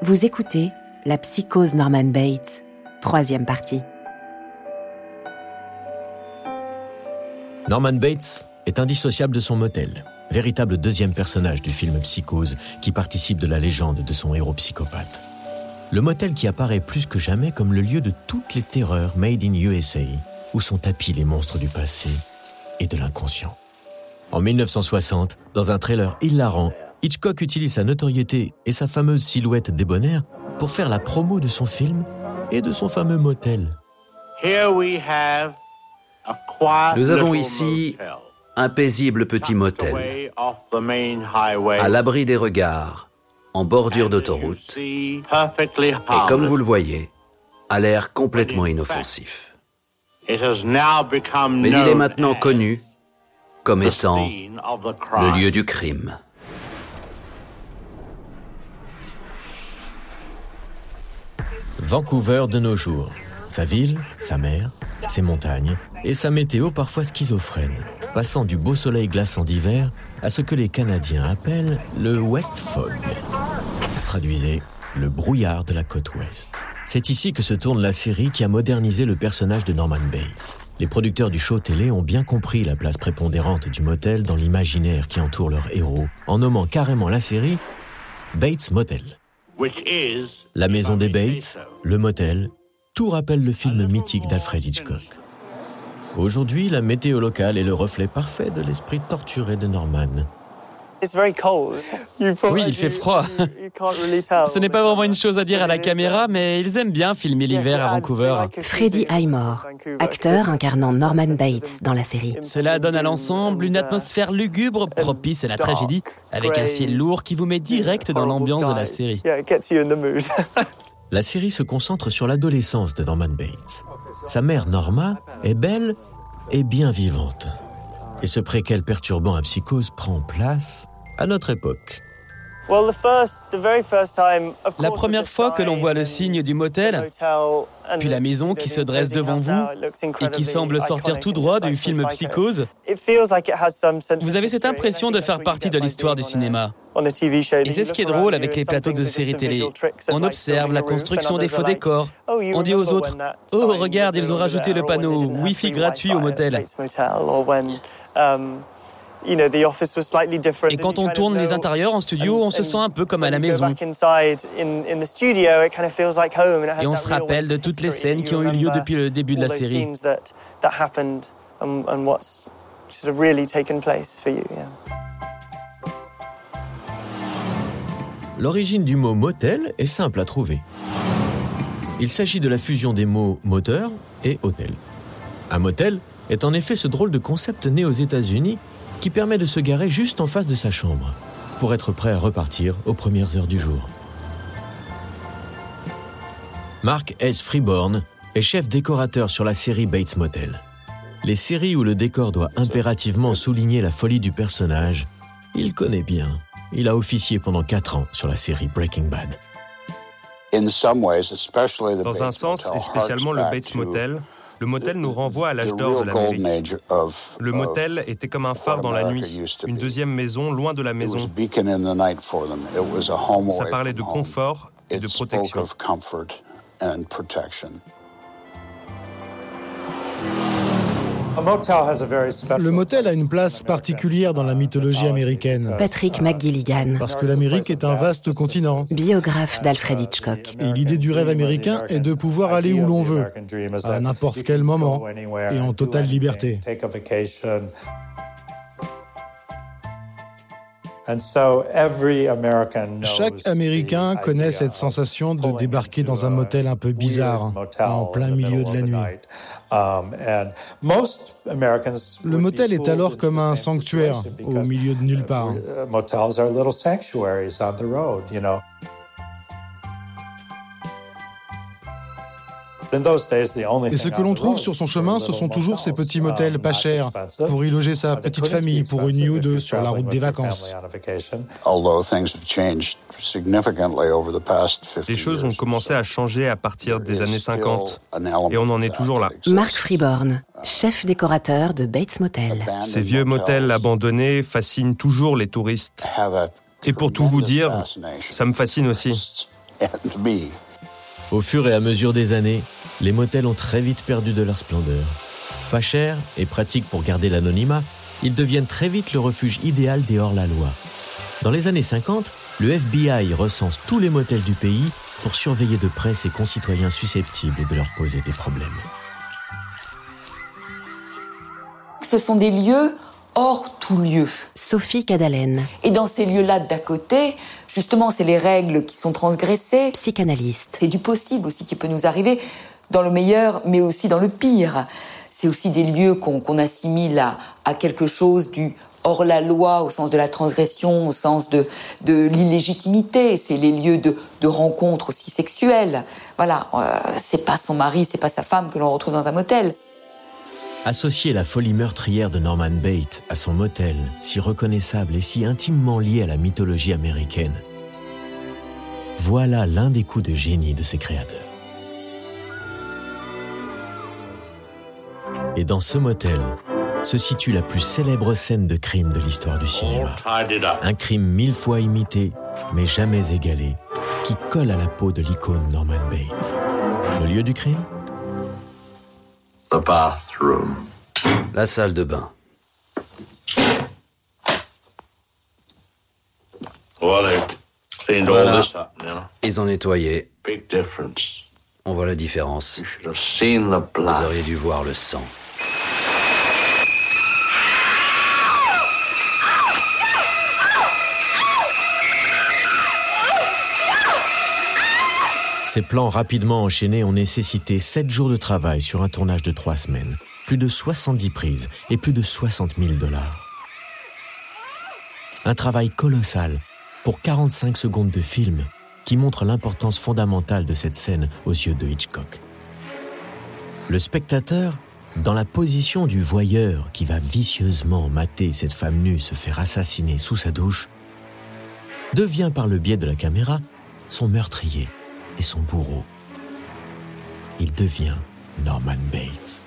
Vous écoutez La psychose Norman Bates, troisième partie. Norman Bates est indissociable de son motel, véritable deuxième personnage du film Psychose qui participe de la légende de son héros psychopathe. Le motel qui apparaît plus que jamais comme le lieu de toutes les terreurs made in USA, où sont tapis les monstres du passé et de l'inconscient. En 1960, dans un trailer hilarant, Hitchcock utilise sa notoriété et sa fameuse silhouette débonnaire pour faire la promo de son film et de son fameux motel. Nous avons ici un paisible petit motel, à l'abri des regards, en bordure d'autoroute, et comme vous le voyez, à l'air complètement inoffensif. Mais il est maintenant connu comme étant le lieu du crime. Vancouver de nos jours. Sa ville, sa mer, ses montagnes et sa météo parfois schizophrène, passant du beau soleil glaçant d'hiver à ce que les Canadiens appellent le West Fog. Traduisez, le brouillard de la côte ouest. C'est ici que se tourne la série qui a modernisé le personnage de Norman Bates. Les producteurs du show télé ont bien compris la place prépondérante du motel dans l'imaginaire qui entoure leur héros, en nommant carrément la série Bates Motel. La maison des Bates, le motel, tout rappelle le film mythique d'Alfred Hitchcock. Aujourd'hui, la météo locale est le reflet parfait de l'esprit torturé de Norman. Oui, il fait froid. Ce n'est pas vraiment une chose à dire à la caméra, mais ils aiment bien filmer l'hiver à Vancouver. Freddie Highmore, acteur incarnant Norman Bates dans la série. Cela donne à l'ensemble une atmosphère lugubre, propice à la tragédie, avec un ciel lourd qui vous met direct dans l'ambiance de la série. La série se concentre sur l'adolescence de Norman Bates. Sa mère Norma est belle et bien vivante. Et ce préquel perturbant à psychose prend place à notre époque. La première fois que l'on voit le signe du motel, puis la maison qui se dresse devant vous et qui semble sortir tout droit du film Psychose, vous avez cette impression de faire partie de l'histoire du cinéma. Et c'est ce qui est drôle avec les plateaux de séries télé. On observe la construction des faux décors. On dit aux autres Oh, regarde, ils ont rajouté le panneau Wi-Fi gratuit au motel. Et quand on tourne les intérieurs en studio, on se sent un peu comme à la maison. Et on se rappelle de toutes les scènes qui ont eu lieu depuis le début de la série. L'origine du mot motel est simple à trouver. Il s'agit de la fusion des mots moteur et hôtel. Un motel est en effet ce drôle de concept né aux États-Unis qui permet de se garer juste en face de sa chambre, pour être prêt à repartir aux premières heures du jour. Mark S. Freeborn est chef décorateur sur la série Bates Motel. Les séries où le décor doit impérativement souligner la folie du personnage, il connaît bien. Il a officié pendant quatre ans sur la série Breaking Bad. Dans un sens, et spécialement le Bates Motel, le motel nous renvoie à l'âge d'or de l'Amérique. Le motel était comme un phare dans la nuit, une deuxième maison loin de la maison. Ça parlait de confort et de protection. Le motel a une place particulière dans la mythologie américaine. Patrick McGilligan. Parce que l'Amérique est un vaste continent. Biographe d'Alfred Hitchcock. Et l'idée du rêve américain est de pouvoir aller où l'on veut, à n'importe quel moment, et en totale liberté. Chaque Américain connaît cette sensation de débarquer dans un motel un peu bizarre, en plein milieu de la nuit. Um, Le motel est alors comme un sanctuaire au milieu de nulle part. Et ce que l'on trouve sur son chemin, ce sont toujours ces petits motels pas chers pour y loger sa petite famille pour une nuit ou deux sur la route des vacances. Les choses ont commencé à changer à partir des années 50 et on en est toujours là. Mark Freeborn, chef décorateur de Bates Motel. Ces vieux motels abandonnés fascinent toujours les touristes. Et pour tout vous dire, ça me fascine aussi. Au fur et à mesure des années, les motels ont très vite perdu de leur splendeur. Pas cher et pratique pour garder l'anonymat, ils deviennent très vite le refuge idéal des hors-la-loi. Dans les années 50, le FBI recense tous les motels du pays pour surveiller de près ses concitoyens susceptibles de leur poser des problèmes. Ce sont des lieux hors tout lieu. Sophie Cadalen. Et dans ces lieux-là d'à côté, justement, c'est les règles qui sont transgressées. Psychanalyste. C'est du possible aussi qui peut nous arriver, dans le meilleur, mais aussi dans le pire. C'est aussi des lieux qu'on assimile à, quelque chose du hors la loi au sens de la transgression, au sens de, l'illégitimité. C'est les lieux de, de rencontres aussi sexuelles. Voilà, euh, c'est pas son mari, c'est pas sa femme que l'on retrouve dans un motel. Associer la folie meurtrière de Norman Bates à son motel, si reconnaissable et si intimement lié à la mythologie américaine, voilà l'un des coups de génie de ses créateurs. Et dans ce motel se situe la plus célèbre scène de crime de l'histoire du cinéma. Un crime mille fois imité, mais jamais égalé, qui colle à la peau de l'icône Norman Bates. Le lieu du crime? La salle de bain. Voilà. Ils ont nettoyé. On voit la différence. Vous auriez dû voir le sang. Ces plans rapidement enchaînés ont nécessité 7 jours de travail sur un tournage de 3 semaines, plus de 70 prises et plus de 60 000 dollars. Un travail colossal pour 45 secondes de film qui montre l'importance fondamentale de cette scène aux yeux de Hitchcock. Le spectateur, dans la position du voyeur qui va vicieusement mater cette femme nue se faire assassiner sous sa douche, devient par le biais de la caméra son meurtrier et son bourreau. Il devient Norman Bates.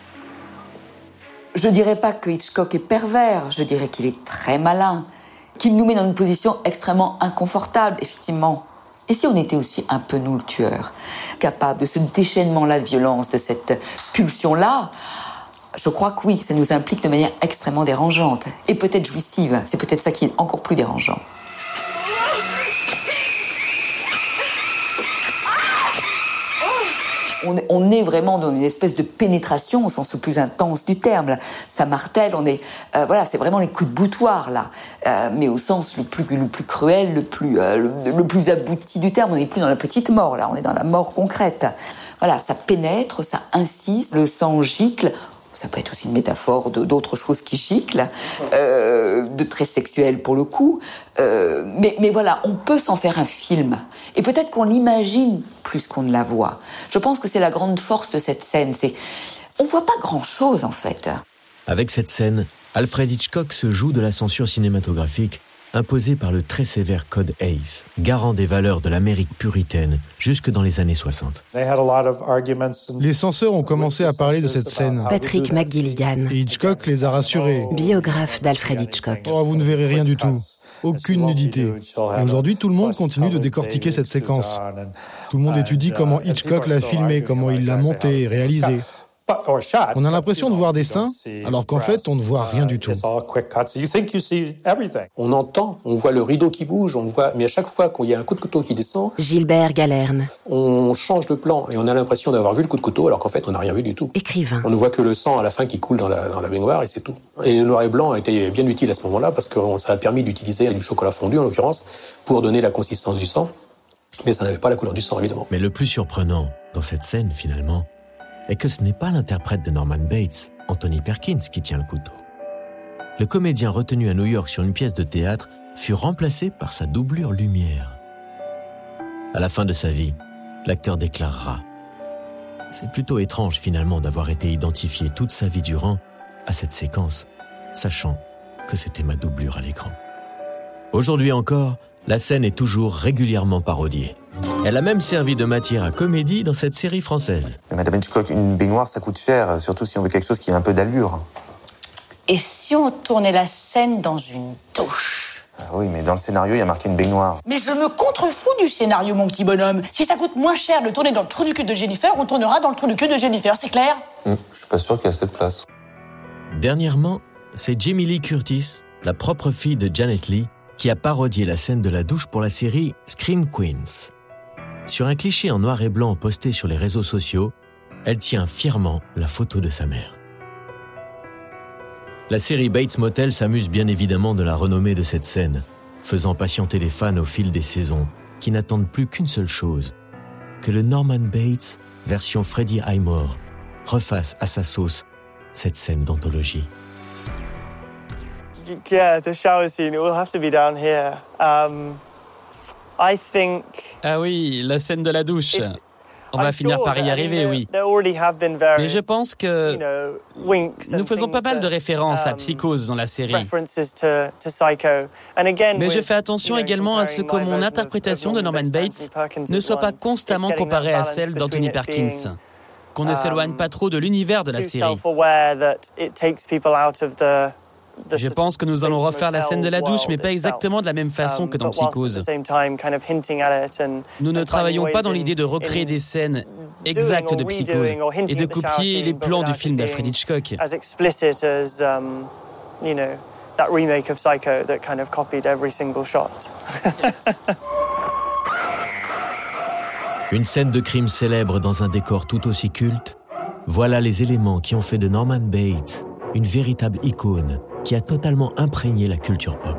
Je dirais pas que Hitchcock est pervers, je dirais qu'il est très malin, qu'il nous met dans une position extrêmement inconfortable, effectivement. Et si on était aussi un peu nous le tueur, capable de ce déchaînement-là de violence, de cette pulsion-là, je crois que oui, ça nous implique de manière extrêmement dérangeante et peut-être jouissive. C'est peut-être ça qui est encore plus dérangeant. On, est vraiment dans une espèce de pénétration au sens le plus intense du terme. Ça martèle, on est, euh, voilà, c'est vraiment les coups de boutoir là, euh, mais au sens le plus, cruel, le plus, euh, le, plus abouti du terme. On n'est plus dans la petite mort là, on est dans la mort concrète. Voilà, ça pénètre, ça insiste, le sang gicle ça peut être aussi une métaphore d'autres choses qui giclent, euh, de très sexuel pour le coup. Euh, mais, mais, voilà, on peut s'en faire un film. Et peut-être qu'on l'imagine plus qu'on ne la voit. Je pense que c'est la grande force de cette scène. C'est on voit pas grand-chose en fait. Avec cette scène, Alfred Hitchcock se joue de la censure cinématographique imposé par le très sévère Code ACE, garant des valeurs de l'Amérique puritaine jusque dans les années 60. Les censeurs ont commencé à parler de cette scène. Patrick McGilligan. Et Hitchcock les a rassurés. Biographe d'Alfred Hitchcock. Oh, vous ne verrez rien du tout. Aucune nudité. aujourd'hui, tout le monde continue de décortiquer cette séquence. Tout le monde étudie comment Hitchcock l'a filmé, comment il l'a monté et réalisé. On a l'impression de voir des seins, alors qu'en fait, on ne voit rien du tout. On entend, on voit le rideau qui bouge, on voit, mais à chaque fois qu'il y a un coup de couteau qui descend, Gilbert Galerne. On change de plan et on a l'impression d'avoir vu le coup de couteau, alors qu'en fait, on n'a rien vu du tout. Écrivain. On ne voit que le sang à la fin qui coule dans la, dans la baignoire et c'est tout. Et le noir et blanc a été bien utile à ce moment-là parce que ça a permis d'utiliser du chocolat fondu, en l'occurrence, pour donner la consistance du sang. Mais ça n'avait pas la couleur du sang, évidemment. Mais le plus surprenant dans cette scène, finalement, est que ce n'est pas l'interprète de Norman Bates, Anthony Perkins, qui tient le couteau. Le comédien retenu à New York sur une pièce de théâtre fut remplacé par sa doublure lumière. À la fin de sa vie, l'acteur déclarera C'est plutôt étrange finalement d'avoir été identifié toute sa vie durant à cette séquence, sachant que c'était ma doublure à l'écran. Aujourd'hui encore, la scène est toujours régulièrement parodiée. Elle a même servi de matière à comédie dans cette série française. Madame Hitchcock, une baignoire, ça coûte cher, surtout si on veut quelque chose qui a un peu d'allure. Et si on tournait la scène dans une douche? Ah oui, mais dans le scénario, il y a marqué une baignoire. Mais je me contrefous du scénario, mon petit bonhomme. Si ça coûte moins cher de tourner dans le trou du cul de Jennifer, on tournera dans le trou du cul de Jennifer, c'est clair? Hum, Je suis pas sûr qu'il y a cette place. Dernièrement, c'est Jamie Lee Curtis, la propre fille de Janet Lee, qui a parodié la scène de la douche pour la série Scream Queens. Sur un cliché en noir et blanc posté sur les réseaux sociaux, elle tient fièrement la photo de sa mère. La série Bates Motel s'amuse bien évidemment de la renommée de cette scène, faisant patienter les fans au fil des saisons, qui n'attendent plus qu'une seule chose, que le Norman Bates, version Freddie Highmore, refasse à sa sauce cette scène d'anthologie. Yeah, the shower scene, it will have to be down here. Um. Ah oui, la scène de la douche. On va finir par y arriver, oui. Mais je pense que nous faisons pas mal de références à um, Psychose dans la série. Mais je fais attention également à ce que mon interprétation de Norman Bates ne soit pas constamment comparée à celle d'Anthony Perkins, qu'on ne s'éloigne pas trop de l'univers de la série. Je pense que nous allons refaire la scène de la douche, mais pas exactement de la même façon que dans Psychose. Nous ne travaillons pas dans l'idée de recréer des scènes exactes de Psychose et de copier les plans du film d'Alfred Hitchcock. Une scène de crime célèbre dans un décor tout aussi culte, voilà les éléments qui ont fait de Norman Bates une véritable icône qui a totalement imprégné la culture pop.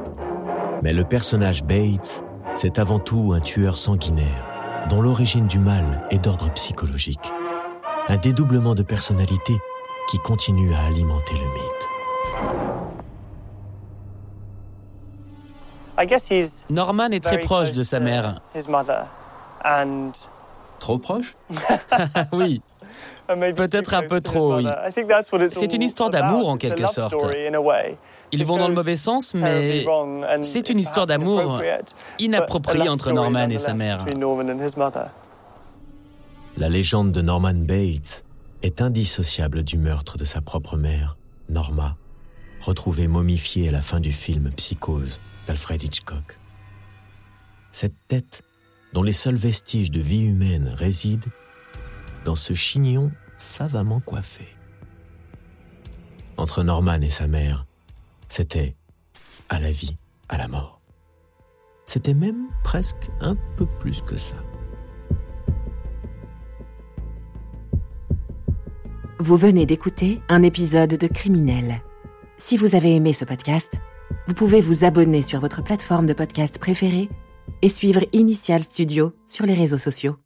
Mais le personnage Bates, c'est avant tout un tueur sanguinaire, dont l'origine du mal est d'ordre psychologique. Un dédoublement de personnalité qui continue à alimenter le mythe. Norman est très proche de sa mère. Trop proche Oui. Peut-être un peu trop, oui. C'est une histoire d'amour en quelque sorte. Ils vont dans le mauvais sens, mais c'est une histoire d'amour inappropriée entre Norman et sa mère. La légende de Norman Bates est indissociable du meurtre de sa propre mère, Norma, retrouvée momifiée à la fin du film Psychose d'Alfred Hitchcock. Cette tête, dont les seuls vestiges de vie humaine résident, dans ce chignon savamment coiffé. Entre Norman et sa mère, c'était à la vie, à la mort. C'était même presque un peu plus que ça. Vous venez d'écouter un épisode de Criminel. Si vous avez aimé ce podcast, vous pouvez vous abonner sur votre plateforme de podcast préférée et suivre Initial Studio sur les réseaux sociaux.